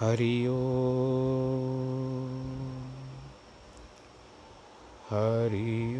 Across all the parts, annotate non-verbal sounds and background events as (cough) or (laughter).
हरि ओ हरि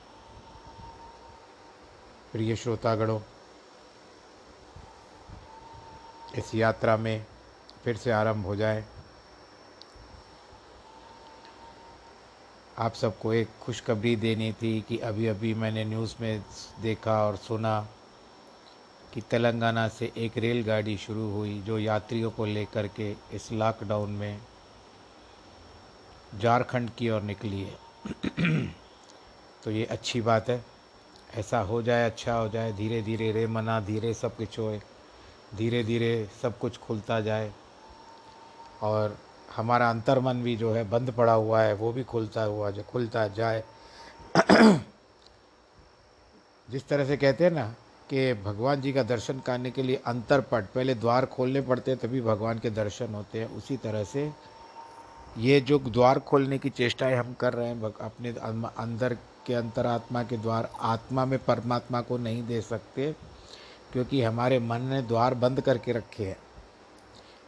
प्रिय श्रोतागणों, इस यात्रा में फिर से आरंभ हो जाए। आप सबको एक खुशखबरी देनी थी कि अभी अभी मैंने न्यूज़ में देखा और सुना कि तेलंगाना से एक रेलगाड़ी शुरू हुई जो यात्रियों को लेकर के इस लॉकडाउन में झारखंड की ओर निकली है। (clears throat) तो ये अच्छी बात है। ऐसा हो जाए अच्छा हो जाए धीरे धीरे रे मना, धीरे सब कुछ होए धीरे धीरे सब कुछ खुलता जाए और हमारा अंतर्मन भी जो है बंद पड़ा हुआ है, वो भी खुलता हुआ जो, खुलता जाए। (clears throat) जिस तरह से कहते हैं ना कि भगवान जी का दर्शन करने के लिए अंतरपट पहले द्वार खोलने पड़ते हैं, तभी भगवान के दर्शन होते हैं। उसी तरह से ये जो द्वार खोलने की चेष्टाएँ हम कर रहे हैं अपने अंदर के अंतरात्मा के द्वार, आत्मा में परमात्मा को नहीं दे सकते, क्योंकि हमारे मन ने द्वार बंद करके रखे हैं।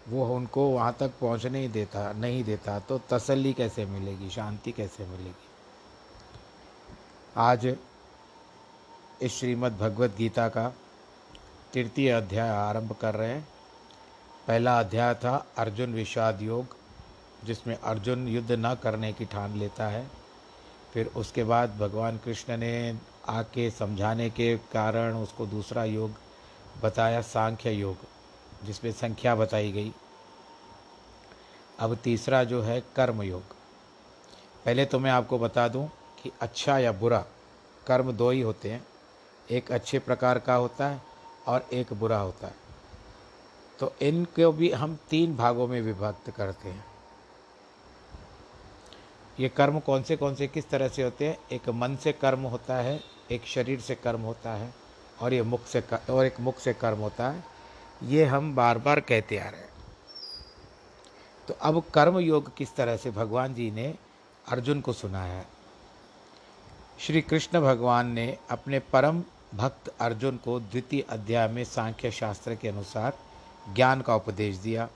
वो उनको वहाँ तक पहुँचने ही देता, नहीं देता। तो तसल्ली कैसे मिलेगी? शांति कैसे मिलेगी? आज इस श्रीमद् भगवत गीता का तृतीय अध्याय आरंभ कर रहे हैं। पहला अध्याय था अर्जुन विषाद योग, जिसमें अर्जुन युद्ध न करने की ठान लेता है। फिर उसके बाद भगवान कृष्ण ने आके समझाने के कारण उसको दूसरा योग बताया, सांख्य योग, जिसमें संख्या बताई गई। अब तीसरा जो है, कर्म योग। पहले तो मैं आपको बता दूँ कि अच्छा या बुरा, कर्म दो ही होते हैं। एक अच्छे प्रकार का होता है और एक बुरा होता है। तो इनको भी हम तीन भागों में विभक्त करते हैं। ये कर्म कौन से कौन से किस तरह से होते हैं? एक मन से कर्म होता है एक शरीर से कर्म होता है और ये मुख से कर, और एक मुख से कर्म होता है। ये हम बार बार कहते आ रहे हैं। तो अब कर्म योग किस तरह से? भगवान जी ने अर्जुन को सुनाया है। श्री कृष्ण भगवान ने अपने परम भक्त अर्जुन को द्वितीय अध्याय में सांख्य शास्त्र के अनुसार ज्ञान का उपदेश दिया।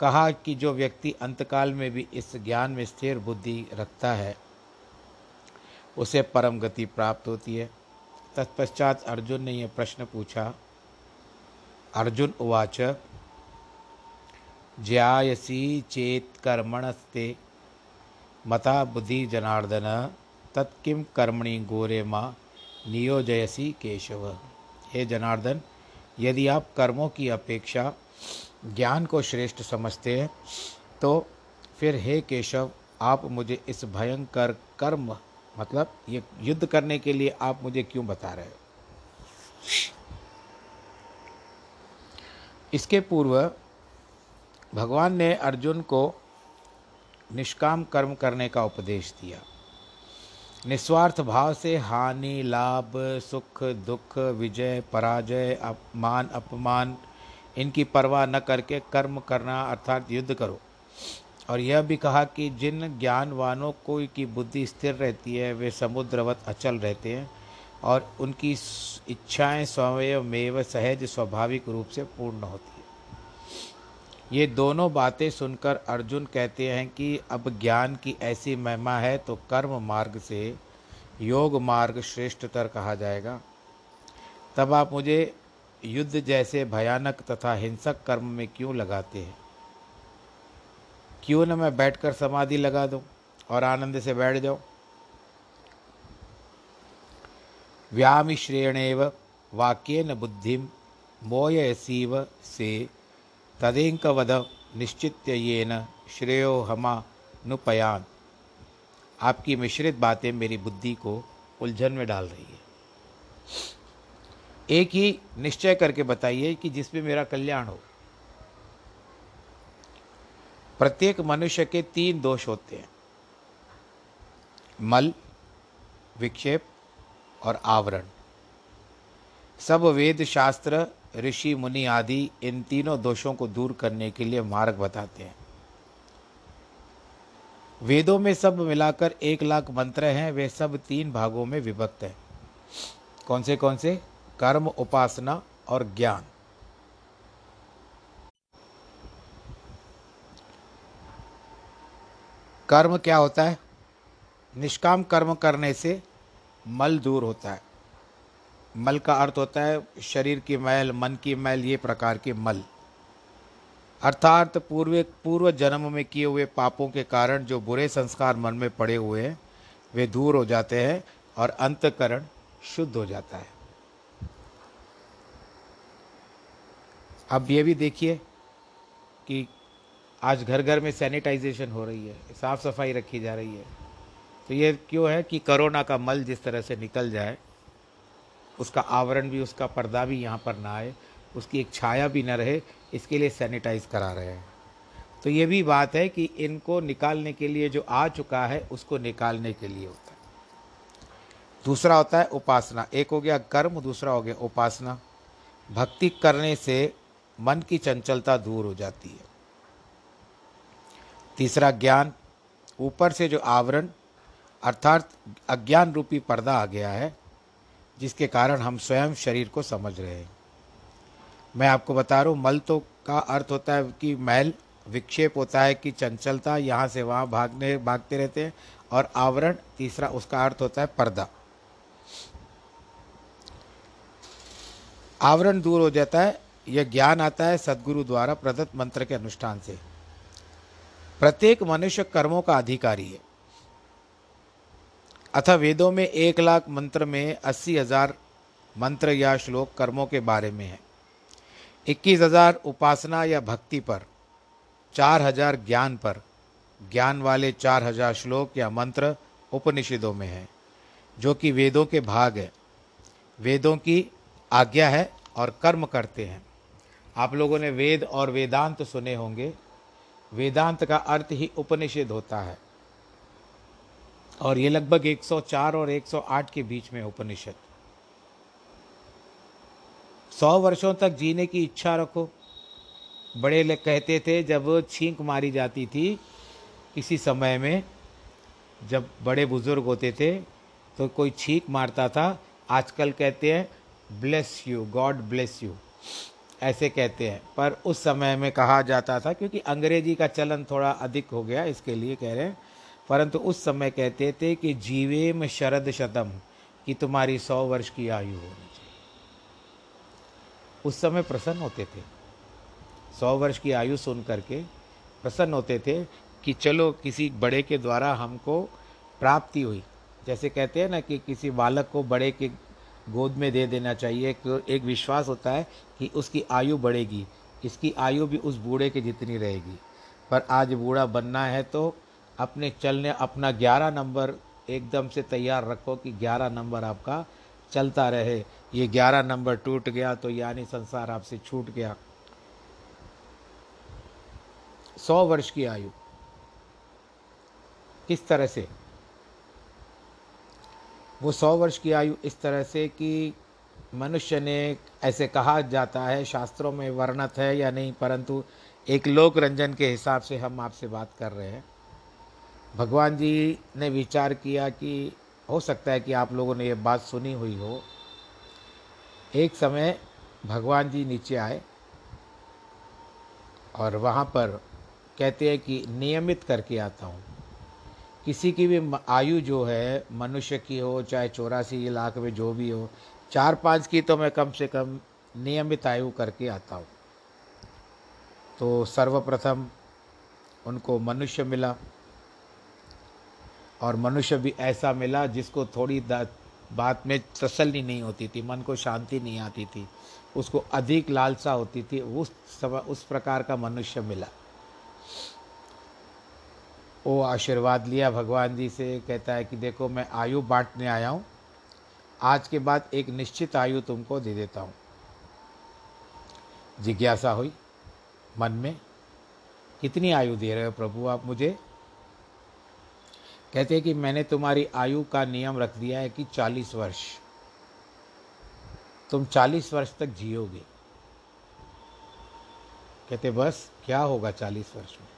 कहा कि जो व्यक्ति अंतकाल में भी इस ज्ञान में स्थिर बुद्धि रखता है, उसे परम गति प्राप्त होती है। तत्पश्चात अर्जुन ने यह प्रश्न पूछा, अर्जुन उवाच, ज्यायसी चेत कर्मणस्ते, मता बुद्धि जनार्दन तत्किम कर्मणि गोरे माँ, नियोजयसी केशव। हे जनार्दन, यदि आप कर्मों की अपेक्षा ज्ञान को श्रेष्ठ समझते हैं। तो फिर, हे केशव, आप मुझे इस भयंकर कर्म मतलब ये युद्ध करने के लिए आप मुझे क्यों बता रहे हो? इसके पूर्व भगवान ने अर्जुन को निष्काम कर्म करने का उपदेश दिया। निस्वार्थ भाव से हानि, लाभ, सुख, दुख, विजय, पराजय, अपमान अपमान इनकी परवाह न करके कर्म करना अर्थात युद्ध करो। और यह भी कहा कि जिन ज्ञानवानों को की बुद्धि स्थिर रहती है, वे समुद्रवत अचल रहते हैं और उनकी इच्छाएँ स्वयं में सहज स्वाभाविक रूप से पूर्ण होती है। ये दोनों बातें सुनकर अर्जुन कहते हैं कि अब ज्ञान की ऐसी महिमा है तो कर्म मार्ग से योग मार्ग श्रेष्ठतर कहा जाएगा। तब आप मुझे युद्ध जैसे भयानक तथा हिंसक कर्म में क्यों लगाते हैं? क्यों न मैं बैठकर समाधि लगा दूँ और आनंद से बैठ जाऊँ? व्यामिश्रेणेव वाक्यन बुद्धिम मोयसीव से तदेंकवद निश्चित ये न श्रेयो हमानुपयान आपकी मिश्रित बातें मेरी बुद्धि को उलझन में डाल रही है। एक ही निश्चय करके बताइए कि जिसमें मेरा कल्याण हो। प्रत्येक मनुष्य के तीन दोष होते हैं। मल, विक्षेप और आवरण। सब वेद शास्त्र, ऋषि, मुनि आदि इन तीनों दोषों को दूर करने के लिए मार्ग बताते हैं। वेदों में सब मिलाकर एक लाख मंत्र हैं, वे सब तीन भागों में विभक्त हैं। कौन से कौन से? कर्म, उपासना और ज्ञान। कर्म क्या होता है? निष्काम कर्म करने से मल दूर होता है। मल का अर्थ होता है शरीर की मैल, मन की मैल, ये प्रकार के मल। अर्थात पूर्व पूर्व जन्म में किए हुए पापों के कारण जो बुरे संस्कार मन में पड़े हुए हैं, वे दूर हो जाते हैं और अंतकरण शुद्ध हो जाता है। अब ये भी देखिए कि आज घर घर में सैनिटाइजेशन हो रही है साफ़ सफ़ाई रखी जा रही है। तो ये क्यों है कि कोरोना का मल जिस तरह से निकल जाए, उसका आवरण भी, उसका पर्दा भी यहाँ पर ना आए, उसकी एक छाया भी न रहे, इसके लिए सैनिटाइज करा रहे हैं। तो ये भी बात है कि इनको निकालने के लिए जो आ चुका है, उसको निकालने के लिए होता है। दूसरा होता है उपासना। एक हो गया कर्म, दूसरा हो गया उपासना। भक्ति करने से मन की चंचलता दूर हो जाती है। तीसरा ज्ञान, ऊपर से जो आवरण, अर्थात अज्ञान रूपी पर्दा आ गया है, जिसके कारण हम स्वयं शरीर को समझ रहे हैं। मैं आपको बता रहा हूँ, मल तो का अर्थ होता है कि मैल, विक्षेप होता है कि चंचलता, यहाँ से वहाँ भागने, भागते रहते हैं, और आवरण, तीसरा उसका अर्थ होता है पर्दा। आवरण दूर हो जाता है यह ज्ञान आता है सदगुरु द्वारा प्रदत्त मंत्र के अनुष्ठान से। प्रत्येक मनुष्य कर्मों का अधिकारी है। अथ वेदों में एक लाख मंत्र में अस्सी हज़ार मंत्र या श्लोक कर्मों के बारे में है। इक्कीस हज़ार उपासना या भक्ति पर, चार हज़ार ज्ञान पर, ज्ञान वाले चार हज़ार श्लोक या मंत्र उपनिषदों में है, जो कि वेदों के भाग है। वेदों की आज्ञा है और कर्म करते हैं। आप लोगों ने वेद और वेदांत सुने होंगे। वेदांत का अर्थ ही उपनिषद होता है। और ये लगभग 104 और 108 के बीच में उपनिषद। सौ वर्षों तक जीने की इच्छा रखो। बड़े लोग कहते थे, जब छींक मारी जाती थी, किसी समय में जब बड़े बुज़ुर्ग होते थे तो कोई छींक मारता था। आजकल कहते हैं, bless you, God bless you. ऐसे कहते हैं। पर उस समय में कहा जाता था क्योंकि अंग्रेज़ी का चलन थोड़ा अधिक हो गया, इसके लिए कह रहे हैं। परंतु उस समय कहते थे कि जीवेम शरद शतम, कि तुम्हारी सौ वर्ष की आयु होनी चाहिए। उस समय प्रसन्न होते थे। सौ वर्ष की आयु सुन करके प्रसन्न होते थे कि चलो किसी बड़े के द्वारा हमको प्राप्ति हुई। जैसे कहते हैं ना कि किसी बालक को बड़े के गोद में दे देना चाहिए। एक विश्वास होता है कि उसकी आयु बढ़ेगी। इसकी आयु भी उस बूढ़े के जितनी रहेगी। पर आज बूढ़ा बनना है तो अपने चलने, अपना ग्यारह नंबर एकदम से तैयार रखो कि ग्यारह नंबर आपका चलता रहे। ये ग्यारह नंबर टूट गया तो यानी संसार आपसे छूट गया। सौ वर्ष की आयु। किस तरह से? वो सौ वर्ष की आयु इस तरह से कि मनुष्य ने ऐसे कहा जाता है, शास्त्रों में वर्णत है या नहीं, परंतु एक लोक रंजन के हिसाब से हम आपसे बात कर रहे हैं। भगवान जी ने विचार किया कि हो सकता है कि आप लोगों ने ये बात सुनी हुई हो। एक समय भगवान जी नीचे आए और वहाँ पर कहते हैं कि नियमित करके आता हूँ। किसी की भी आयु जो है, मनुष्य की हो, चाहे चौरासी लाख में जो भी हो, चार पाँच की तो मैं कम से कम नियमित आयु करके आता हूँ। तो सर्वप्रथम उनको मनुष्य मिला और मनुष्य भी ऐसा मिला जिसको थोड़ी बात में तसल्ली नहीं होती थी, मन को शांति नहीं आती थी, उसको अधिक लालसा होती थी, उस समय, उस प्रकार का मनुष्य मिला। वो आशीर्वाद लिया भगवान जी से, कहता है कि देखो मैं आयु बांटने आया हूँ, आज के बाद एक निश्चित आयु तुमको दे देता हूँ। जिज्ञासा हुई मन में, कितनी आयु दे रहे हो प्रभु आप मुझे? कहते हैं कि मैंने तुम्हारी आयु का नियम रख दिया है कि चालीस वर्ष। तुम चालीस वर्ष तक जियोगे। कहते बस, क्या होगा चालीस वर्ष में?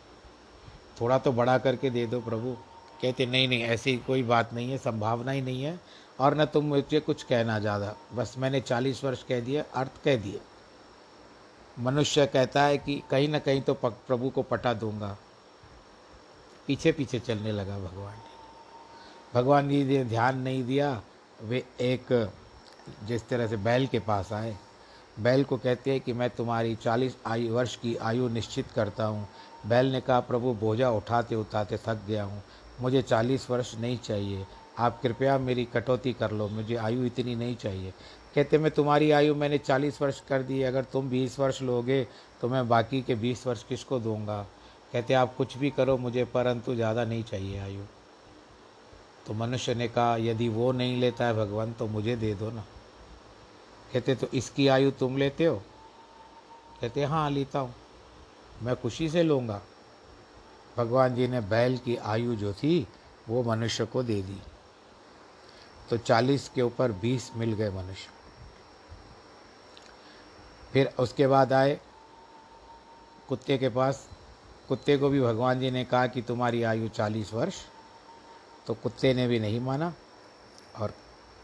थोड़ा तो बड़ा करके दे दो प्रभु। कहते, नहीं नहीं, ऐसी कोई बात नहीं है, संभावना ही नहीं है, और न तुम मुझे कुछ कहना ज़्यादा। बस मैंने चालीस वर्ष कह दिया, अर्थ कह दिए मनुष्य कहता है कि कहीं ना कहीं तो प्रभु को पटा दूँगा। पीछे पीछे चलने लगा भगवान जी। भगवान जी ने ध्यान नहीं दिया। वे एक, जिस तरह से बैल के पास आए। बैल को कहते हैं कि मैं तुम्हारी चालीस आयु वर्ष की आयु निश्चित करता हूँ। बैल ने कहा, प्रभु, बोझा उठाते उठाते थक गया हूँ। मुझे चालीस वर्ष नहीं चाहिए। आप कृपया मेरी कटौती कर लो। मुझे आयु इतनी नहीं चाहिए। कहते, मैं तुम्हारी आयु मैंने चालीस वर्ष कर दी अगर तुम बीस वर्ष लोगे तो मैं बाकी के बीस वर्ष किसको दूँगा? कहते, आप कुछ भी करो मुझे, परंतु ज़्यादा नहीं चाहिए आयु। तो मनुष्य ने कहा, यदि वो नहीं लेता है भगवान तो मुझे दे दो ना। कहते तो इसकी आयु तुम लेते हो? कहते हाँ लेता हूँ। मैं खुशी से लूँगा। भगवान जी ने बैल की आयु जो थी, वो मनुष्य को दे दी। तो चालीस के ऊपर बीस मिल गए मनुष्य। फिर उसके बाद आए कुत्ते के पास। कुत्ते को भी भगवान जी ने कहा कि तुम्हारी आयु चालीस वर्ष। तो कुत्ते ने भी नहीं माना और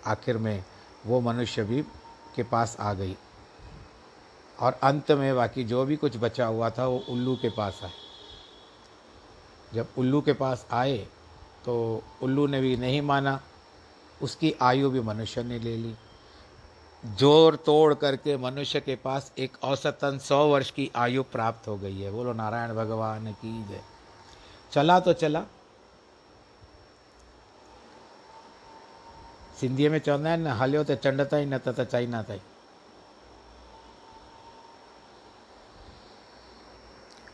आखिर में वो मनुष्य भी के पास आ गई। और अंत में बाकी जो भी कुछ बचा हुआ था वो उल्लू के पास आए। जब उल्लू के पास आए तो उल्लू ने भी नहीं माना। उसकी आयु भी मनुष्य ने ले ली। ज़ोर तोड़ करके मनुष्य के पास एक औसतन सौ वर्ष की आयु प्राप्त हो गई है। बोलो, नारायण भगवान की जय। चला तो चला। सिंधी में चवंदा आहिनि न हलियो त चंड ताईं न त त चाइना ताईं।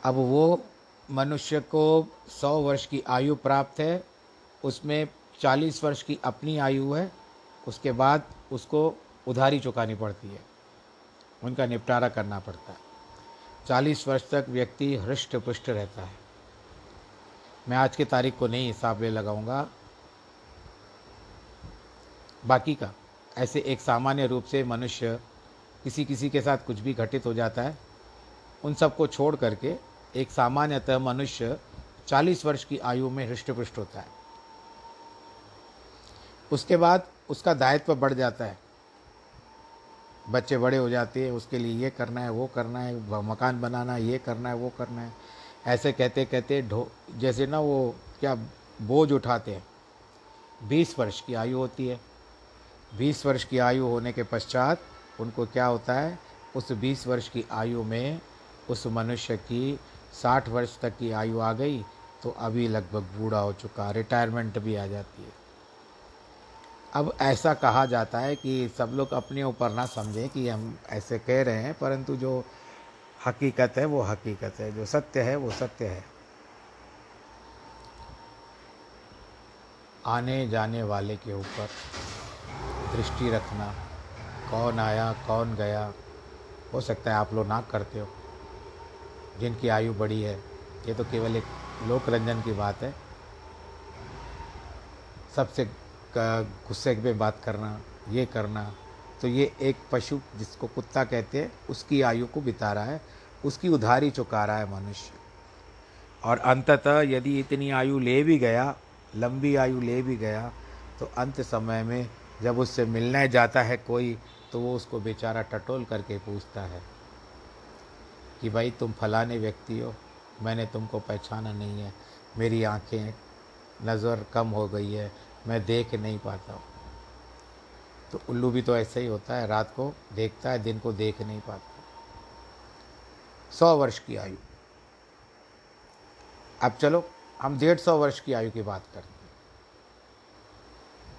अब वो मनुष्य को सौ वर्ष की आयु प्राप्त है, उसमें चालीस वर्ष की अपनी आयु है, उसके बाद उसको उधारी चुकानी पड़ती है, उनका निपटारा करना पड़ता है। चालीस वर्ष तक व्यक्ति हृष्ट पुष्ट रहता है। मैं आज की तारीख को नहीं हिसाब ले लगाऊँगा। बाकी का, ऐसे एक सामान्य रूप से मनुष्य किसी किसी के साथ कुछ भी घटित हो जाता है, उन सबको छोड़ करके एक सामान्यतः मनुष्य चालीस वर्ष की आयु में हृष्टपुष्ट होता है। उसके बाद उसका दायित्व बढ़ जाता है। बच्चे बड़े हो जाते हैं, उसके लिए ये करना है, वो करना है मकान बनाना है, ये करना है, वो करना है। ऐसे कहते कहते ढो, जैसे ना वो क्या बोझ उठाते हैं। बीस वर्ष की आयु होती है। बीस वर्ष की आयु होने के पश्चात उनको क्या होता है? उस बीस वर्ष की आयु में उस मनुष्य की साठ वर्ष तक की आयु आ गई तो अभी लगभग बूढ़ा हो चुका रिटायरमेंट भी आ जाती है। अब ऐसा कहा जाता है कि सब लोग अपने ऊपर ना समझें कि हम ऐसे कह रहे हैं, परंतु जो हकीकत है, वो हकीकत है, जो सत्य है, वो सत्य है। आने जाने वाले के ऊपर दृष्टि रखना, कौन आया, कौन गया, हो सकता है आप लोग ना करते हो। जिनकी आयु बड़ी है, ये तो केवल एक लोक रंजन की बात है। सबसे गुस्से में बात करना, ये करना तो ये एक पशु जिसको कुत्ता कहते हैं, उसकी आयु को बिता रहा है, उसकी उधारी चुका रहा है मनुष्य। और अंततः यदि इतनी आयु ले भी गया, लंबी आयु ले भी गया तो अंत समय में जब उससे मिलने जाता है कोई तो वो उसको बेचारा टटोल करके पूछता है। कि भाई तुम फलाने व्यक्ति हो, मैंने तुमको पहचाना नहीं है, मेरी आँखें नज़र कम हो गई है, मैं देख नहीं पाता हूँ। तो उल्लू भी तो ऐसे ही होता है, रात को देखता है, दिन को देख नहीं पाता। सौ वर्ष की आयु। अब चलो, हम डेढ़ सौ वर्ष की आयु की बात करते हैं।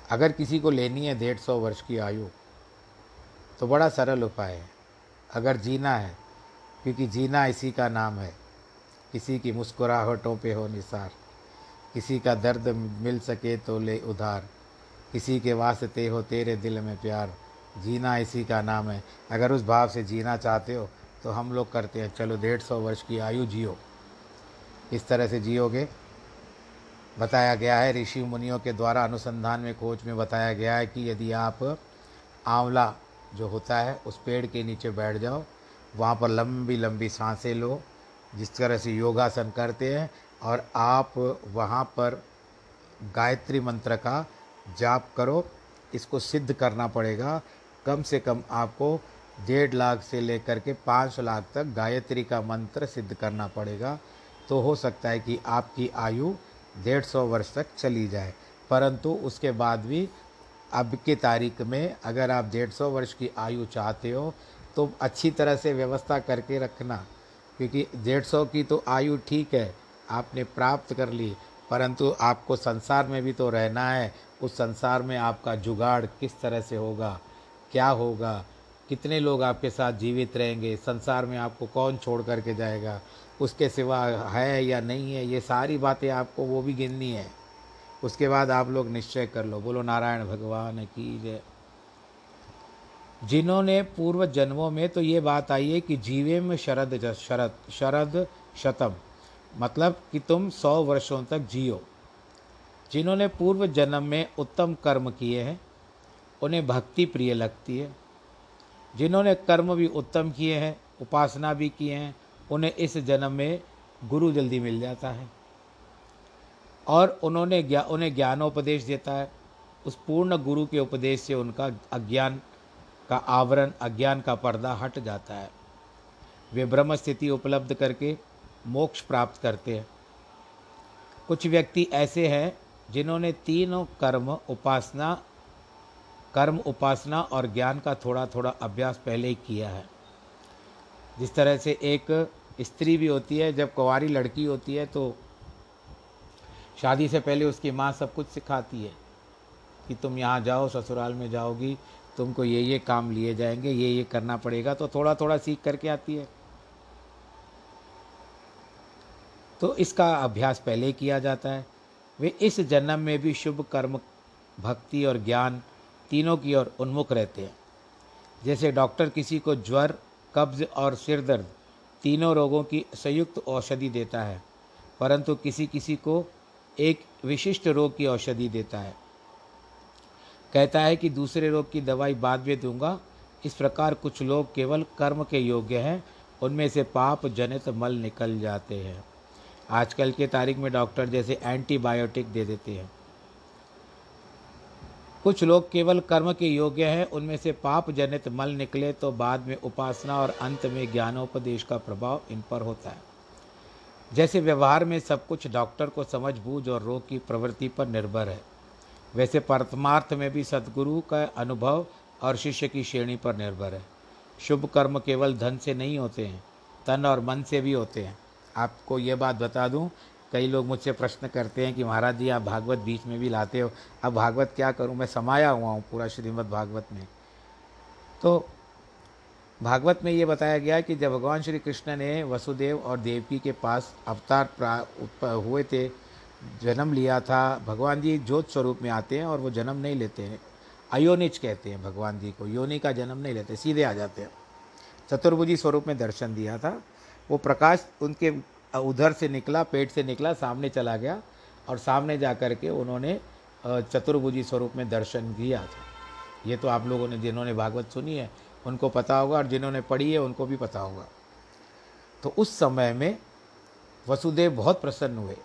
अगर किसी को लेनी है डेढ़ सौ वर्ष की आयु तो बड़ा सरल उपाय है। अगर जीना है क्योंकि जीना इसी का नाम है। किसी की मुस्कुराहटों पे हो निसार। किसी का दर्द मिल सके तो ले उधार। किसी के वास्ते हो तेरे दिल में प्यार। जीना इसी का नाम है। अगर उस भाव से जीना चाहते हो तो हम लोग करते हैं। चलो, डेढ़ सौ वर्ष की आयु जियो। इस तरह से जियोगे? बताया गया है, ऋषि मुनियों के द्वारा अनुसंधान में, खोज में बताया गया है कि यदि आप आंवला जो होता है, उस पेड़ के नीचे बैठ जाओ वहाँ पर लंबी लंबी साँसें लो, जिस तरह से योगासन करते हैं, और आप वहाँ पर गायत्री मंत्र का जाप करो। इसको सिद्ध करना पड़ेगा। कम से कम आपको डेढ़ लाख से लेकर के पाँच लाख तक गायत्री का मंत्र सिद्ध करना पड़ेगा। तो हो सकता है कि आपकी आयु डेढ़ सौ वर्ष तक चली जाए। परंतु उसके बाद भी अब के तारीख में अगर आप डेढ़ सौ वर्ष की आयु चाहते हो तो अच्छी तरह से व्यवस्था करके रखना, क्योंकि डेढ़ सौ की तो आयु ठीक है, आपने प्राप्त कर ली, परंतु आपको संसार में भी तो रहना है, उस संसार में आपका जुगाड़ किस तरह से होगा, क्या होगा, कितने लोग आपके साथ जीवित रहेंगे, संसार में आपको कौन छोड़ करके जाएगा, उसके सिवा है या नहीं है, ये सारी बातें आपको वो भी गिननी है। उसके बाद आप लोग निश्चय कर लो, बोलो, नारायण भगवान की जय। जिन्होंने पूर्व जन्मों में तो ये बात आई है कि जीवे में शरद शरद शरद शतम मतलब कि तुम सौ वर्षों तक जियो। जिन्होंने पूर्व जन्म में उत्तम कर्म किए हैं, उन्हें भक्ति प्रिय लगती है। जिन्होंने कर्म भी उत्तम किए हैं, उपासना भी किए हैं, उन्हें इस जन्म में गुरु जल्दी मिल जाता है। और उन्होंने ज्ञा, उन्हें ज्ञानोपदेश देता है। उस पूर्ण गुरु के उपदेश से उनका अज्ञान का आवरण अज्ञान का पर्दा हट जाता है। वे ब्रह्म स्थिति उपलब्ध करके मोक्ष प्राप्त करते हैं। कुछ व्यक्ति ऐसे हैं जिन्होंने तीनों कर्म उपासना कर्म उपासना और ज्ञान का थोड़ा थोड़ा अभ्यास पहले ही किया है। जिस तरह से एक स्त्री भी होती है, जब कुंवारी लड़की होती है तो शादी से पहले उसकी माँ सब कुछ सिखाती है कि तुम यहाँ जाओ, ससुराल में जाओगी तुमको ये ये काम लिए जाएँगे, ये ये करना पड़ेगा तो थोड़ा थोड़ा सीख करके आती है। तो इसका अभ्यास पहले किया जाता है। वे इस जन्म में भी शुभ कर्म, भक्ति और ज्ञान तीनों की ओर उन्मुख रहते हैं। जैसे डॉक्टर किसी को ज्वर, कब्ज और सिर दर्द तीनों रोगों की संयुक्त औषधि देता है, परंतु किसी किसी को एक विशिष्ट रोग की औषधि देता है। कहता है कि दूसरे रोग की दवाई बाद में दूँगा। इस प्रकार कुछ लोग केवल कर्म के योग्य हैं, उनमें से पाप जनित मल निकल जाते हैं। आजकल के तारीख में डॉक्टर जैसे एंटीबायोटिक दे देते हैं। कुछ लोग केवल कर्म के योग्य हैं, उनमें से पाप जनित मल निकले तो बाद में उपासना और अंत में ज्ञानोपदेश का प्रभाव इन पर होता है। जैसे व्यवहार में सब कुछ डॉक्टर को समझ, बूझ और रोग की प्रवृत्ति पर निर्भर है। वैसे परमार्थ में भी सदगुरु का अनुभव और शिष्य की श्रेणी पर निर्भर है। शुभ कर्म केवल धन से नहीं होते हैं, तन और मन से भी होते हैं। आपको ये बात बता दूँ, कई लोग मुझसे प्रश्न करते हैं कि महाराज जी, आप भागवत बीच में भी लाते हो। अब भागवत क्या करूँ? मैं समाया हुआ हूँ पूरा श्रीमद् भागवत में। तो भागवत में ये बताया गया कि जब भगवान श्री कृष्ण ने वसुदेव और देवकी के पास अवतार हुए थे जन्म लिया था, भगवान जी ज्योत स्वरूप में आते हैं और वो जन्म नहीं लेते हैं। अयोनिच कहते हैं भगवान जी को, योनि का जन्म नहीं लेते, सीधे आ जाते हैं। चतुर्भुजी स्वरूप में दर्शन दिया था। वो प्रकाश उनके उधर से निकला, पेट से निकला, सामने चला गया और सामने जा कर के उन्होंने चतुर्भुजी स्वरूप में दर्शन किया था। ये तो आप लोगों ने, जिन्होंने भागवत सुनी है, उनको पता होगा और जिन्होंने पढ़ी है, उनको भी पता होगा। तो उस समय में वसुदेव बहुत प्रसन्न हुए।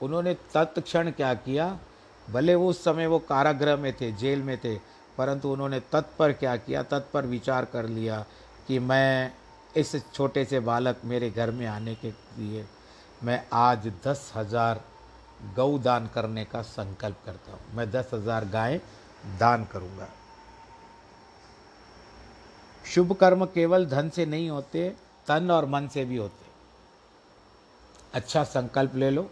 उन्होंने तत्क्षण क्या किया? भले उस समय वो कारागृह में थे, जेल में थे, परंतु उन्होंने तत्पर क्या किया? तत्पर विचार कर लिया कि मैं इस छोटे से बालक मेरे घर में आने के लिए मैं आज दस हज़ार गौ दान करने का संकल्प करता हूँ। मैं दस हज़ार गायें दान करूँगा। शुभ कर्म केवल धन से नहीं होते, तन और मन से भी होते। अच्छा संकल्प ले लो।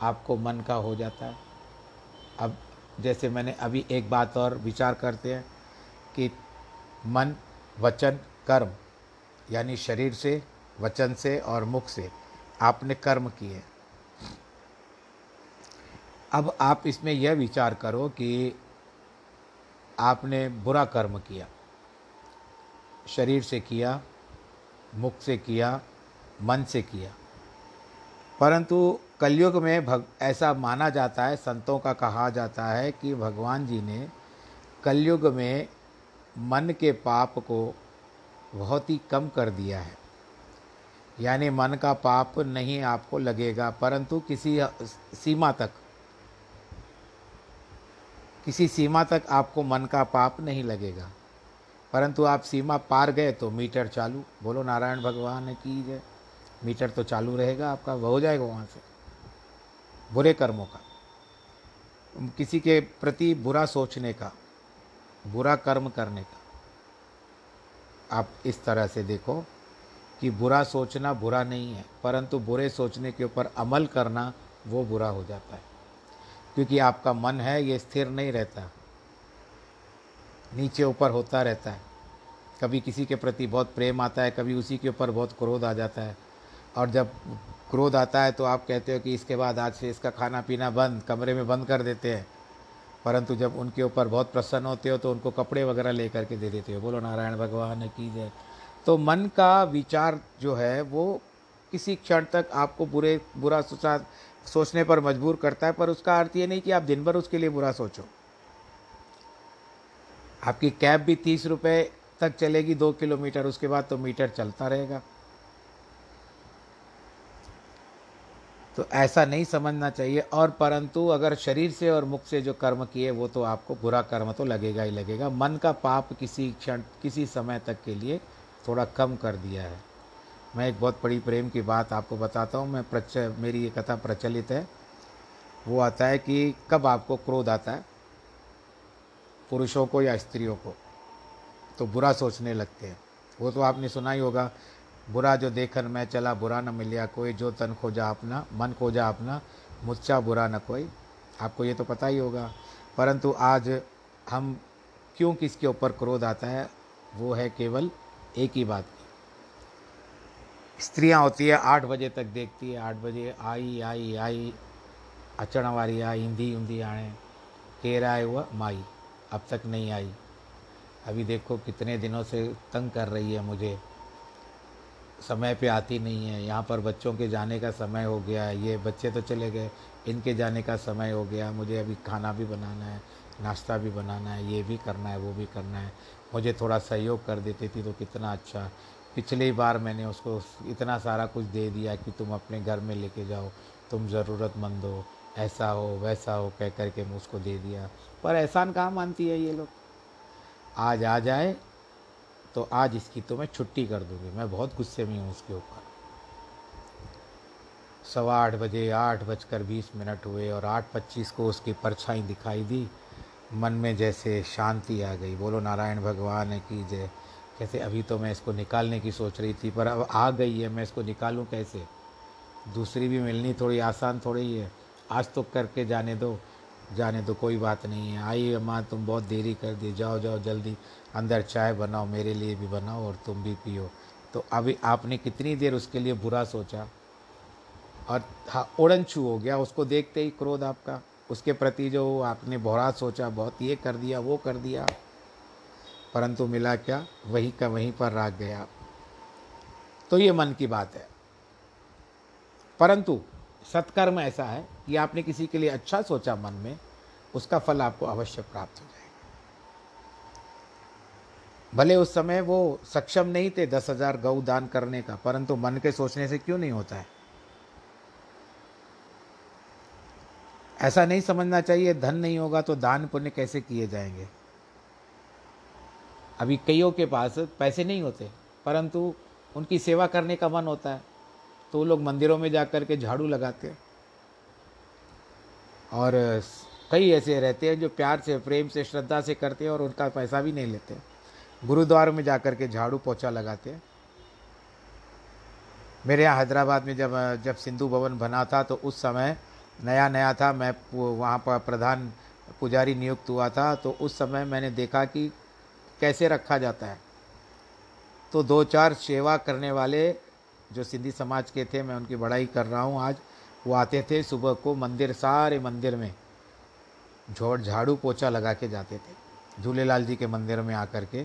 आपको मन का हो जाता है। अब जैसे मैंने अभी एक बात और विचार करते हैं कि मन, वचन, कर्म, यानी शरीर से, वचन से और मुख से आपने कर्म किए। अब आप इसमें यह विचार करो कि आपने बुरा कर्म किया। शरीर से किया, मुख से किया, मन से किया। परंतु कलयुग में भग, ऐसा माना जाता है, संतों का कहा जाता है कि भगवान जी ने कलयुग में मन के पाप को बहुत ही कम कर दिया है। यानी मन का पाप नहीं आपको लगेगा, परंतु किसी सीमा तक, किसी सीमा तक आपको मन का पाप नहीं लगेगा। परंतु आप सीमा पार गए तो मीटर चालू। बोलो, नारायण भगवान की जय। मीटर तो चालू रहेगा आपका हो जाएगा वहाँ से। बुरे कर्मों का, किसी के प्रति बुरा सोचने का, बुरा कर्म करने का। आप इस तरह से देखो कि बुरा सोचना बुरा नहीं है, परंतु बुरे सोचने के ऊपर अमल करना वो बुरा हो जाता है। क्योंकि आपका मन है, ये स्थिर नहीं रहता, नीचे ऊपर होता रहता है। कभी किसी के प्रति बहुत प्रेम आता है, कभी उसी के ऊपर बहुत क्रोध आ जाता है। और जब क्रोध आता है तो आप कहते हो कि इसके बाद आज से इसका खाना पीना बंद, कमरे में बंद कर देते हैं। परंतु जब उनके ऊपर बहुत प्रसन्न होते हो तो उनको कपड़े वगैरह ले करके दे देते हो। बोलो, नारायण भगवान की जय। तो मन का विचार जो है, वो किसी क्षण तक आपको बुरे, बुरा सोचा, सोचने पर मजबूर करता है, पर उसका अर्थ ये नहीं कि आप दिन भर उसके लिए बुरा सोचो। आपकी कैब भी तीस रुपये तक चलेगी, दो किलोमीटर, उसके बाद तो मीटर चलता रहेगा। तो ऐसा नहीं समझना चाहिए। और परंतु अगर शरीर से और मुख से जो कर्म किए, वो तो आपको बुरा कर्म तो लगेगा ही लगेगा। मन का पाप किसी क्षण, किसी समय तक के लिए थोड़ा कम कर दिया है। मैं एक बहुत बड़ी प्रेम की बात आपको बताता हूँ। मैं प्रच, मेरी ये कथा प्रचलित है। वो आता है कि कब आपको क्रोध आता है? पुरुषों को या स्त्रियों को? तो बुरा सोचने लगते हैं। वो तो आपने सुना ही होगा बुरा जो देखन मैं चला, बुरा न मिलिया कोई, जो तन खोजा अपना, मन खोजा अपना मुझा बुरा न कोई। आपको ये तो पता ही होगा। परंतु आज हम क्यों किसके ऊपर क्रोध आता है, वो है केवल एक ही बात। की स्त्रियाँ होती है, आठ बजे तक देखती है, आठ बजे आई आई आई, अचण वारी आई ईंदी ऊंदी आने केर आए हुआ, माई, अब तक नहीं आई। अभी देखो कितने दिनों से तंग कर रही है मुझे। समय पे आती नहीं है। यहाँ पर बच्चों के जाने का समय हो गया है। ये बच्चे तो चले गए। इनके जाने का समय हो गया। मुझे अभी खाना भी बनाना है, नाश्ता भी बनाना है, ये भी करना है, वो भी करना है। मुझे थोड़ा सहयोग कर देती थी तो कितना अच्छा। पिछली बार मैंने उसको इतना सारा कुछ दे दिया कि तुम अपने घर में लेके जाओ, तुम ज़रूरतमंद हो, ऐसा हो, वैसा हो, कह कर के मैं उसको दे दिया। पर एहसान कहाँ मानती है ये लोग? आज आ जाए तो आज इसकी तो मैं छुट्टी कर दूँगी। मैं बहुत गुस्से में हूँ उसके ऊपर। सवा आठ बजे, आठ बजकर बीस मिनट हुए और आठ पच्चीस को उसकी परछाई दिखाई दी। मन में जैसे शांति आ गई। बोलो, नारायण भगवान की जय। कैसे अभी तो मैं इसको निकालने की सोच रही थी, पर अब आ गई है। मैं इसको निकालूं कैसे? दूसरी भी मिलनी थोड़ी आसान थोड़ी ही है। आज तो करके जाने दो। जाने दो कोई बात नहीं है। आई अम्मा, तुम बहुत देरी कर दी। जाओ जाओ, जल्दी। अंदर चाय बनाओ, मेरे लिए भी बनाओ और तुम भी पियो। तो अभी आपने कितनी देर उसके लिए बुरा सोचा? और हाँ उड़नछू हो गया। उसको देखते ही क्रोध आपका। उसके प्रति जो आपने बहुत सोचा, बहुत ये कर दिया, वो कर दिया। परंतु मिला क्या? वही का वहीं पर राग गया। तो ये मन की बात है। परंतु सत्कर्म ऐसा है कि आपने किसी के लिए अच्छा सोचा मन में, उसका फल आपको अवश्य प्राप्त हो जाएगा। भले उस समय वो सक्षम नहीं थे, दस हज़ार गौ दान करने का, परंतु मन के सोचने से क्यों नहीं होता है? ऐसा नहीं समझना चाहिए, धन नहीं होगा तो दान पुण्य कैसे किए जाएँगे? अभी कईयों के पास पैसे नहीं होते, परंतु उनकी सेवा करने का मन होता है। तो लोग मंदिरों में जाकर के झाड़ू लगाते हैं। और, कई ऐसे रहते हैं जो प्यार से, प्रेम से, श्रद्धा से करते हैं और उनका पैसा भी नहीं लेते। गुरुद्वारों में जाकर के झाड़ू पोछा लगाते हैं। मेरे यहाँ हैदराबाद में जब जब सिंधु भवन बना था तो उस समय नया नया था। मैं वहाँ पर प्रधान पुजारी नियुक्त हुआ था। तो उस समय मैंने देखा कि कैसे रखा जाता है। तो दो चार सेवा करने वाले जो सिंधी समाज के थे, मैं उनकी बड़ाई कर रहा हूँ आज। वो आते थे सुबह को मंदिर, सारे मंदिर में झोड़ झाड़ू पोछा लगा के जाते थे। झूलेलाल जी के मंदिर में आकर के,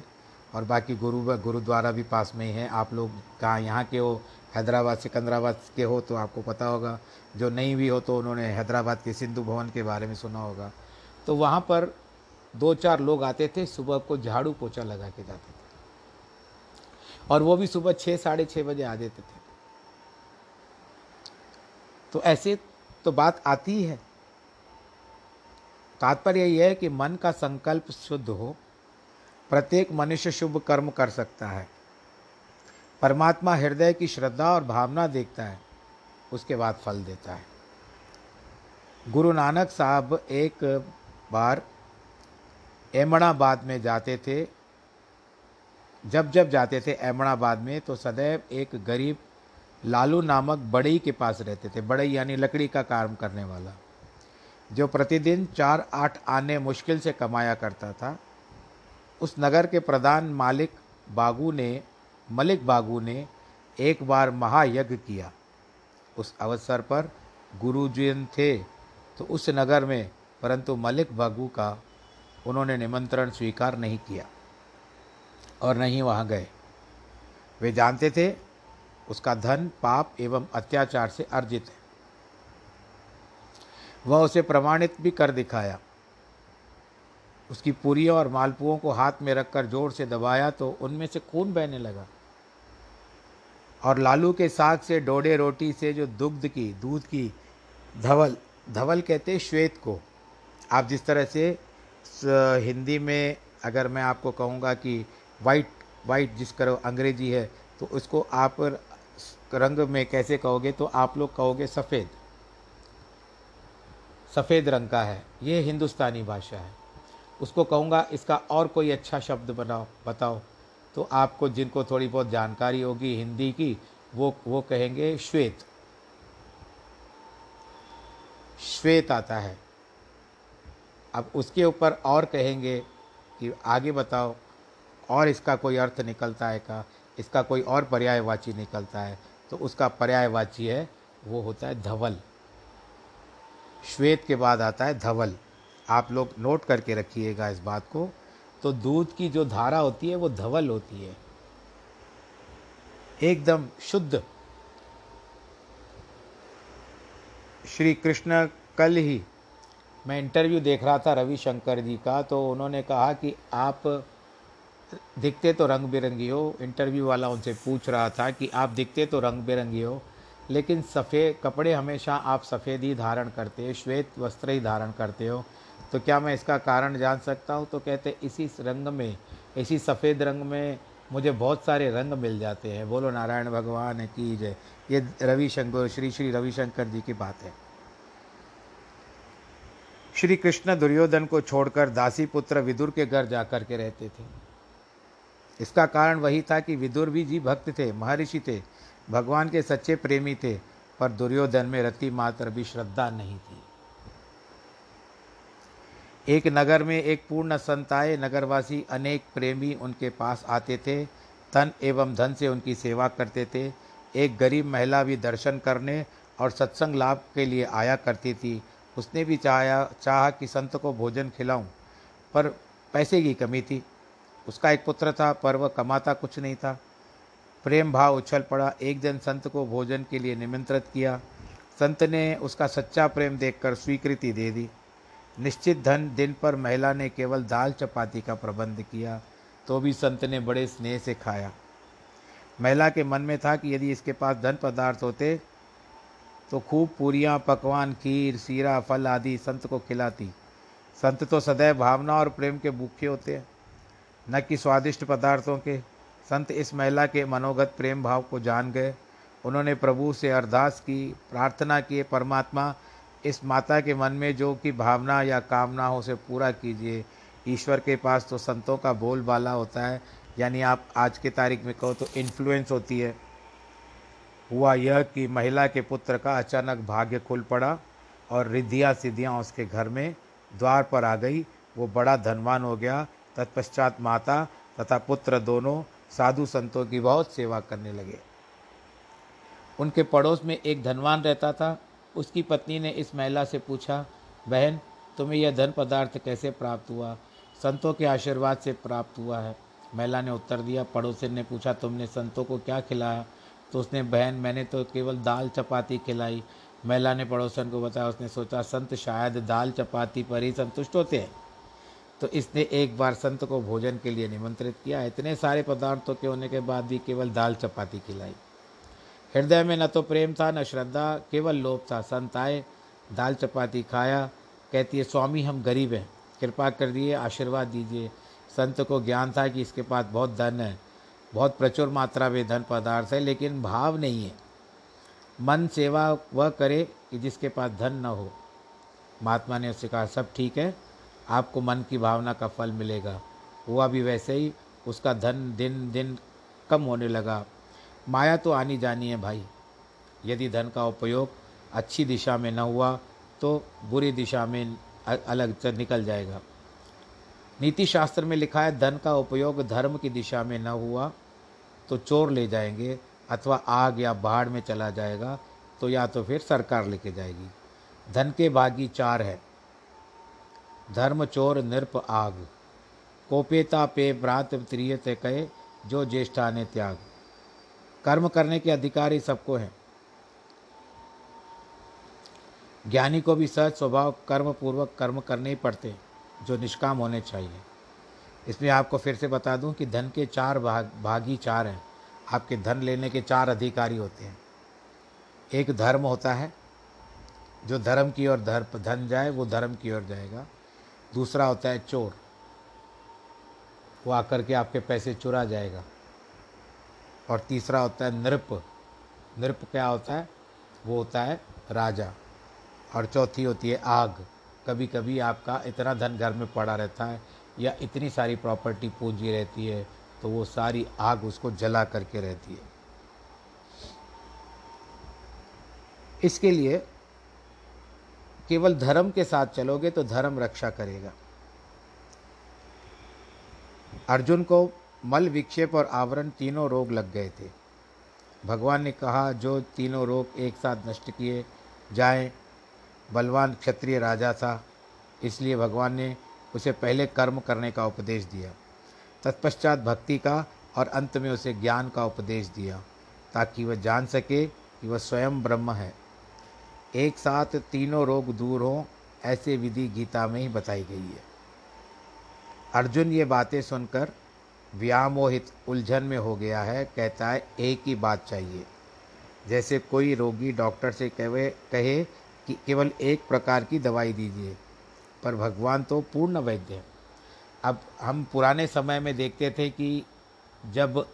और बाकी गुरु गुरुद्वारा भी पास में ही है। आप लोग कहाँ, यहाँ के हो, हैदराबाद सिकंदराबाद के हो तो आपको पता होगा। जो नहीं भी हो तो उन्होंने हैदराबाद के सिंधु भवन के बारे में सुना होगा। तो वहाँ पर दो चार लोग आते थे, सुबह को झाड़ू पोछा लगा के जाते थे। और वो भी सुबह छः साढ़े छः बजे आ देते थे। तो ऐसे तो बात आती है। तात्पर्य यह है कि मन का संकल्प शुद्ध हो। प्रत्येक मनुष्य शुभ कर्म कर सकता है। परमात्मा हृदय की श्रद्धा और भावना देखता है, उसके बाद फल देता है। गुरु नानक साहब एक बार एमणाबाद में जाते थे। जब जब जाते थे एमणाबाद में तो सदैव एक गरीब लालू नामक बड़ई के पास रहते थे। बड़ई यानी लकड़ी का काम करने वाला, जो प्रतिदिन चार आठ आने मुश्किल से कमाया करता था। उस नगर के प्रधान मालिक बागू ने, मलिक बागू ने एक बार महायज्ञ किया। उस अवसर पर गुरुजन थे तो उस नगर में, परंतु मलिक बागू का उन्होंने निमंत्रण स्वीकार नहीं किया। और नहीं वहाँ गए। वे जानते थे उसका धन, पाप एवं अत्याचार से अर्जित है। वह उसे प्रमाणित भी कर दिखाया। उसकी पुरियों और मालपुओं को हाथ में रखकर ज़ोर से दबाया तो उनमें से खून बहने लगा। और लालू के साग से डोडे रोटी से जो दुग्ध की, दूध की, धवल धवल कहते श्वेत को। आप जिस तरह से, हिंदी में अगर मैं आपको कहूँगा कि वाइट वाइट जिस करो, अंग्रेज़ी है तो उसको आप रंग में कैसे कहोगे? तो आप लोग कहोगे सफ़ेद। सफ़ेद रंग का है। ये हिंदुस्तानी भाषा है। उसको कहूँगा, इसका और कोई अच्छा शब्द बनाओ, बताओ। तो आपको जिनको थोड़ी बहुत जानकारी होगी हिंदी की, वो वो कहेंगे श्वेत। श्वेत आता है। अब उसके ऊपर और कहेंगे कि आगे बताओ और इसका कोई अर्थ निकलता है का? इसका कोई और पर्यायवाची निकलता है? तो उसका पर्यायवाची है, वो होता है धवल। श्वेत के बाद आता है धवल। आप लोग नोट करके रखिएगा इस बात को। तो दूध की जो धारा होती है, वो धवल होती है। एकदम शुद्ध। श्री कृष्ण कल ही, मैं इंटरव्यू देख रहा था रविशंकर जी का तो उन्होंने कहा कि आप दिखते तो रंग बिरंगी हो। इंटरव्यू वाला उनसे पूछ रहा था कि आप दिखते तो रंग बिरंगी हो, लेकिन सफ़ेद कपड़े हमेशा आप सफ़ेद ही धारण करते हो श्वेत वस्त्र ही धारण करते हो। तो क्या मैं इसका कारण जान सकता हूँ? तो कहते, इसी रंग में, इसी सफ़ेद रंग में मुझे बहुत सारे रंग मिल जाते हैं। बोलो, नारायण भगवान की जय। ये रविशंकर, श्री श्री रविशंकर जी की बात है। श्री कृष्ण दुर्योधन को छोड़कर दासी पुत्र विदुर के घर जाकर के रहते थे। इसका कारण वही था कि विदुर भी जी भक्त थे, महर्षि थे, भगवान के सच्चे प्रेमी थे, पर दुर्योधन में रति मात्र भी श्रद्धा नहीं थी। एक नगर में एक पूर्ण संत आए, नगरवासी अनेक प्रेमी उनके पास आते थे, तन एवं धन से उनकी सेवा करते थे। एक गरीब महिला भी दर्शन करने और सत्संग लाभ के लिए आया करती थी। उसने भी चाहा चाहा कि संत को भोजन खिलाऊं, पर पैसे की कमी थी। उसका एक पुत्र था, पर वह कमाता कुछ नहीं था। प्रेम भाव उछल पड़ा। एक दिन संत को भोजन के लिए निमंत्रित किया। संत ने उसका सच्चा प्रेम देखकर स्वीकृति दे दी। निश्चित धन दिन पर महिला ने केवल दाल चपाती का प्रबंध किया तो भी संत ने बड़े स्नेह से खाया। महिला के मन में था कि यदि इसके पास धन पदार्थ होते तो खूब पूरियाँ, पकवान, खीर, सीरा, फल आदि संत को खिलाती। संत तो सदैव भावना और प्रेम के भूखे होते हैं। न कि स्वादिष्ट पदार्थों के। संत इस महिला के मनोगत प्रेम भाव को जान गए। उन्होंने प्रभु से अरदास की, प्रार्थना की, परमात्मा इस माता के मन में जो कि भावना या कामना हो उसे पूरा कीजिए। ईश्वर के पास तो संतों का बोलबाला होता है। यानी आप आज के तारीख में कहो तो इन्फ्लुएंस होती है। हुआ यह कि महिला के पुत्र का अचानक भाग्य खुल पड़ा और रिद्धियाँ सिद्धियाँ उसके घर में, द्वार पर आ गई। वो बड़ा धनवान हो गया। तत्पश्चात माता तथा पुत्र दोनों साधु संतों की बहुत सेवा करने लगे। उनके पड़ोस में एक धनवान रहता था। उसकी पत्नी ने इस महिला से पूछा, बहन, तुम्हें यह धन पदार्थ कैसे प्राप्त हुआ? संतों के आशीर्वाद से प्राप्त हुआ है। महिला ने उत्तर दिया, पड़ोसन ने पूछा, तुमने संतों को क्या खिलाया? तो उसने, बहन, मैंने तो केवल दाल चपाती खिलाई। महिला ने पड़ोसन को बताया, उसने सोचा, संत शायद दाल चपाती पर ही संतुष्ट होते हैं। तो इसने एक बार संत को भोजन के लिए निमंत्रित किया। इतने सारे पदार्थों के होने के बाद भी केवल दाल चपाती खिलाई। हृदय में न तो प्रेम था, न श्रद्धा, केवल लोभ था। संत आए, दाल चपाती खाया, कहती है, स्वामी, हम गरीब हैं। कृपा कर दिए, आशीर्वाद दीजिए। संत को ज्ञान था कि इसके पास बहुत धन है, बहुत प्रचुर मात्रा में धन पदार्थ है, लेकिन भाव नहीं है। मन सेवा वह करे कि जिसके पास धन न हो। महात्मा ने उससे कहा, सब ठीक है आपको मन की भावना का फल मिलेगा। हुआ भी वैसे ही, उसका धन दिन दिन कम होने लगा। माया तो आनी जानी है भाई। यदि धन का उपयोग अच्छी दिशा में न हुआ तो बुरी दिशा में अलग निकल जाएगा। नीति शास्त्र में लिखा है, धन का उपयोग धर्म की दिशा में न हुआ तो चोर ले जाएँगे, अथवा आग या बाढ़ में चला जाएगा तो या तो फिर सरकार लेके जाएगी। धन के भागी चार है। धर्म चोर नृप आग। कोपेता पे ब्रात त्रियते कहे, जो ज्येष्ठा ने त्याग। कर्म करने के अधिकारी सबको हैं। ज्ञानी को भी सहज स्वभाव कर्म पूर्वक कर्म करने ही पड़ते जो निष्काम होने चाहिए। इसमें आपको फिर से बता दूँ कि धन के चार भाग, भागी चार हैं। आपके धन लेने के चार अधिकारी होते हैं। एक धर्म होता है, जो धर्म की ओर धर्म धन जाए, वो धर्म की ओर जाएगा। दूसरा होता है चोर। वो आकर के आपके पैसे चुरा जाएगा। और तीसरा होता है नृप नृप क्या होता है? वो होता है राजा। और चौथी होती है आग। कभी कभी आपका इतना धन घर में पड़ा रहता है या इतनी सारी प्रॉपर्टी पूंजी रहती है तो वो सारी आग उसको जला करके रहती है। इसके लिए केवल धर्म के साथ चलोगे तो धर्म रक्षा करेगा। अर्जुन को मल विक्षेप और आवरण तीनों रोग लग गए थे। भगवान ने कहा, जो तीनों रोग एक साथ नष्ट किए जाएँ, बलवान क्षत्रिय राजा था, इसलिए भगवान ने उसे पहले कर्म करने का उपदेश दिया। तत्पश्चात भक्ति का और अंत में उसे ज्ञान का उपदेश दिया, ताकि वह जान सके कि वह स्वयं ब्रह्म है। एक साथ तीनों रोग दूर हों, ऐसे विधि गीता में ही बताई गई है। अर्जुन ये बातें सुनकर व्यामोहित उलझन में हो गया है, कहता है, एक ही बात चाहिए। जैसे कोई रोगी डॉक्टर से कहे कहे कि केवल एक प्रकार की दवाई दीजिए, पर भगवान तो पूर्ण वैद्य है। अब हम पुराने समय में देखते थे कि जब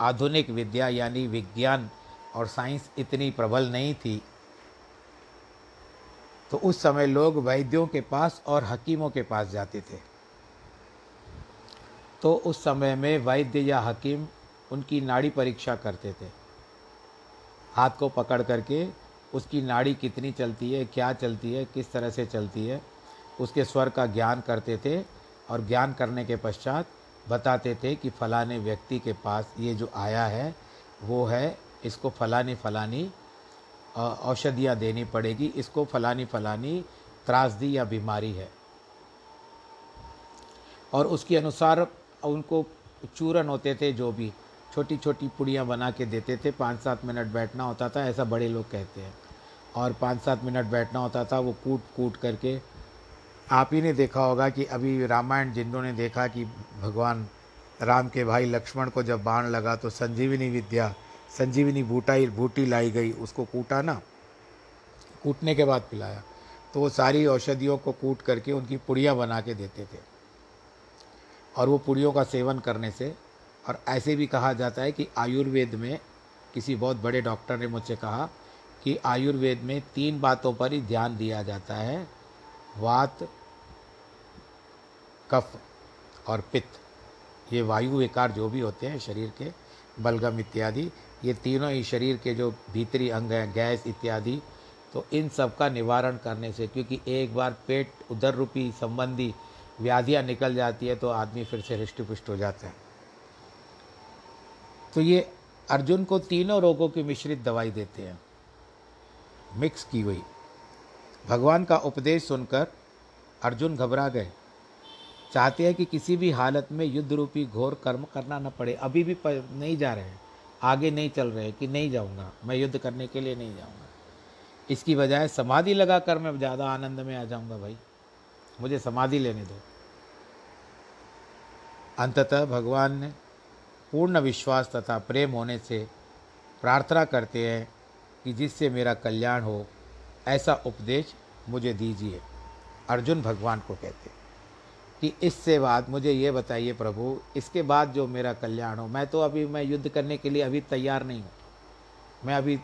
आधुनिक विद्या यानी विज्ञान और साइंस इतनी प्रबल नहीं थी तो उस समय लोग वैद्यों के पास और हकीमों के पास जाते थे। तो उस समय में वैद्य या हकीम उनकी नाड़ी परीक्षा करते थे। हाथ को पकड़ करके उसकी नाड़ी कितनी चलती है, क्या चलती है, किस तरह से चलती है, उसके स्वर का ज्ञान करते थे और ज्ञान करने के पश्चात बताते थे कि फलाने व्यक्ति के पास ये जो आया है, वो है, इसको फलानी फलानी औषधियाँ देनी पड़ेगी, इसको फलानी फलानी त्रासदी या बीमारी है। और उसके अनुसार उनको चूरन होते थे जो भी छोटी छोटी पुड़ियाँ बना के देते थे पाँच सात मिनट बैठना होता था, ऐसा बड़े लोग कहते हैं। और पाँच सात मिनट बैठना होता था, वो कूट कूट करके, आप ही ने देखा होगा कि अभी रामायण जिन्होंने देखा कि भगवान राम के भाई लक्ष्मण को जब बाण लगा तो संजीवनी विद्या संजीवनी बूटाई बूटी लाई गई, उसको कूटा ना कूटने के बाद पिलाया। तो वो सारी औषधियों को कूट करके उनकी पुड़ियाँ बना के देते थे। और वो पुड़ियों का सेवन करने से, और ऐसे भी कहा जाता है कि आयुर्वेद में, किसी बहुत बड़े डॉक्टर ने मुझसे कहा कि आयुर्वेद में तीन बातों पर ही ध्यान दिया जाता है, वात, कफ और पित्त। ये वायु विकार जो भी होते हैं, शरीर के बलगम इत्यादि ये तीनों ही शरीर के जो भीतरी अंग हैं, गैस इत्यादि तो इन सब का निवारण करने से, क्योंकि एक बार पेट उदर रूपी संबंधी व्याधियाँ निकल जाती है तो आदमी फिर से हृष्ट पुष्ट हो जाता है। तो ये अर्जुन को तीनों रोगों की मिश्रित दवाई देते हैं। मिक्स की हुई। भगवान का उपदेश सुनकर अर्जुन घबरा गए। चाहते हैं कि किसी भी हालत में युद्ध रूपी घोर कर्म करना न पड़े। अभी भी नहीं जा रहे हैं। आगे नहीं चल रहे कि नहीं जाऊँगा, मैं युद्ध करने के लिए नहीं जाऊँगा। इसकी बजाय समाधि लगा कर मैं ज़्यादा आनंद में आ जाऊँगा भाई। मुझे समाधि लेने दो। अंततः भगवान ने पूर्ण विश्वास तथा प्रेम होने से प्रार्थना करते हैं कि जिससे मेरा कल्याण हो, ऐसा उपदेश मुझे दीजिए। अर्जुन भगवान को कहते कि इससे बाद मुझे ये बताइए प्रभु, इसके बाद जो मेरा कल्याण हो, मैं तो अभी मैं युद्ध करने के लिए अभी तैयार नहीं हूँ। मैं अभी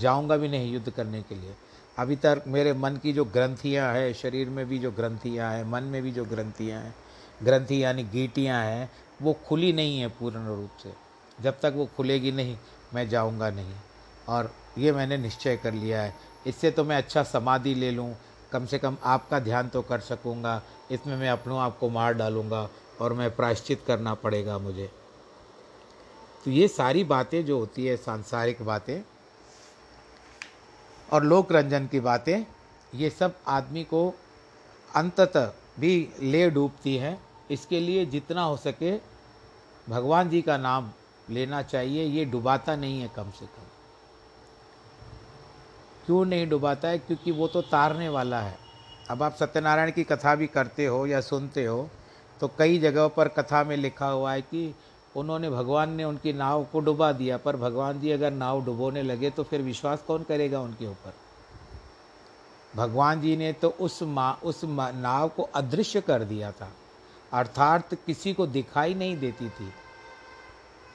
जाऊँगा भी नहीं युद्ध करने के लिए। अभी तक मेरे मन की जो ग्रंथियाँ हैं, शरीर में भी जो ग्रंथियाँ हैं, मन में भी जो ग्रंथियाँ हैं, ग्रंथि यानी गीटियाँ हैं, वो खुली नहीं है पूर्ण रूप से। जब तक वो खुलेगी नहीं, मैं जाऊँगा नहीं। और ये मैंने निश्चय कर लिया है। इससे तो मैं अच्छा समाधि ले लूँ कम से कम आपका ध्यान तो कर सकूँगा, इसमें मैं अपनों आप को मार डालूँगा और मैं प्रायश्चित करना पड़ेगा मुझे। तो ये सारी बातें जो होती है, सांसारिक बातें और लोक रंजन की बातें, ये सब आदमी को अंततः भी ले डूबती हैं। इसके लिए जितना हो सके भगवान जी का नाम लेना चाहिए, ये डुबाता नहीं है कम से कम। क्यों नहीं डुबाता है? क्योंकि वो तो तारने वाला है। अब आप सत्यनारायण की कथा भी करते हो या सुनते हो तो कई जगहों पर कथा में लिखा हुआ है कि उन्होंने भगवान ने उनकी नाव को डुबा दिया पर भगवान जी अगर नाव डुबोने लगे तो फिर विश्वास कौन करेगा उनके ऊपर? भगवान जी ने तो उस माँ उस मा, नाव को अदृश्य कर दिया था। अर्थात किसी को दिखाई नहीं देती थी।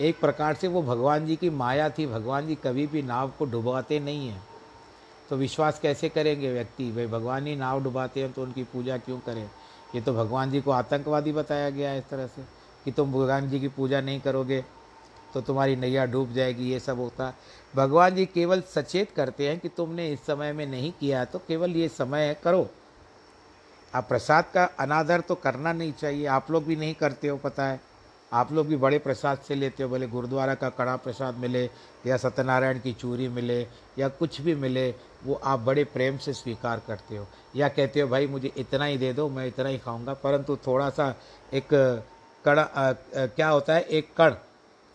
एक प्रकार से वो भगवान जी की माया थी। भगवान जी कभी भी नाव को डुबाते नहीं हैं। तो विश्वास कैसे करेंगे व्यक्ति? भाई, भगवान ही नाव डुबाते हैं तो उनकी पूजा क्यों करें? ये तो भगवान जी को आतंकवादी बताया गया है इस तरह से कि तुम भगवान जी की पूजा नहीं करोगे तो तुम्हारी नैया डूब जाएगी, ये सब होता। भगवान जी केवल सचेत करते हैं कि तुमने इस समय में नहीं किया तो केवल ये समय है, करो। आप प्रसाद का अनादर तो करना नहीं चाहिए, आप लोग भी नहीं करते हो, पता है। आप लोग भी बड़े प्रसाद से लेते हो, भले गुरुद्वारा का कड़ा प्रसाद मिले, या सत्यनारायण की चूरी मिले, या कुछ भी मिले, वो आप बड़े प्रेम से स्वीकार करते हो। या कहते हो, भाई, मुझे इतना ही दे दो, मैं इतना ही खाऊँगा। परंतु थोड़ा सा एक कण क्या होता है, एक कण।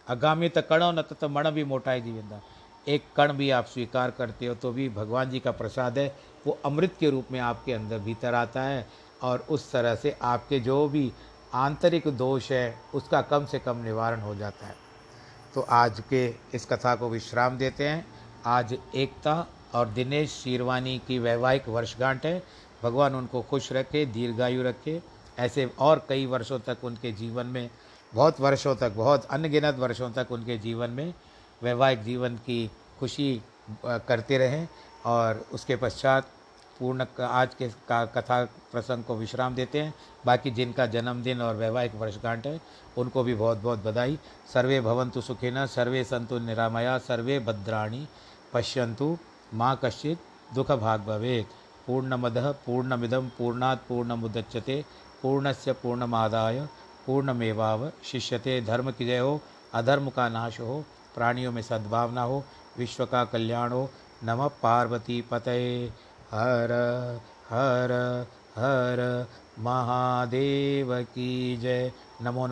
अगामी त कणो न तो मण भी मोटाई जी वेंदा एक कण भी आप स्वीकार करते हो तो भी भगवान जी का प्रसाद है, वो अमृत के रूप में आपके अंदर भीतर आता है, और उस तरह से आपके जो भी आंतरिक दोष है, उसका कम से कम निवारण हो जाता है। तो आज के इस कथा को विश्राम देते हैं। आज एकता और दिनेश शीरवानी की वैवाहिक वर्षगांठ है। भगवान उनको खुश रखे, दीर्घायु रखे। ऐसे और कई वर्षों तक उनके जीवन में, बहुत वर्षों तक, बहुत अनगिनत वर्षों तक उनके जीवन में वैवाहिक जीवन की खुशी करते रहें और उसके पश्चात पूर्ण आज के कथा प्रसंग को विश्राम देते हैं। बाकी जिनका जन्मदिन और वैवाहिक वर्षगांठ है, उनको भी बहुत बहुत बधाई। सर्वे भवंतु सुखिन, सर्वे संतु निरामया, सर्वे भद्राणी पश्यंतु माँ कश्चित दुख भाग भवेत। पूर्णमद पूर्णमिदम पूर्णात् पूर्णमुदच्यते पूर्णस्य पूर्णमादाय पूर्णमेवाव शिष्यते। धर्म की जय हो, अधर्म का नाश हो, प्राणियों में सद्भावना हो, विश्व का कल्याण हो। नमः पार्वती पतये। हर हर हर महादेव की जय। नमो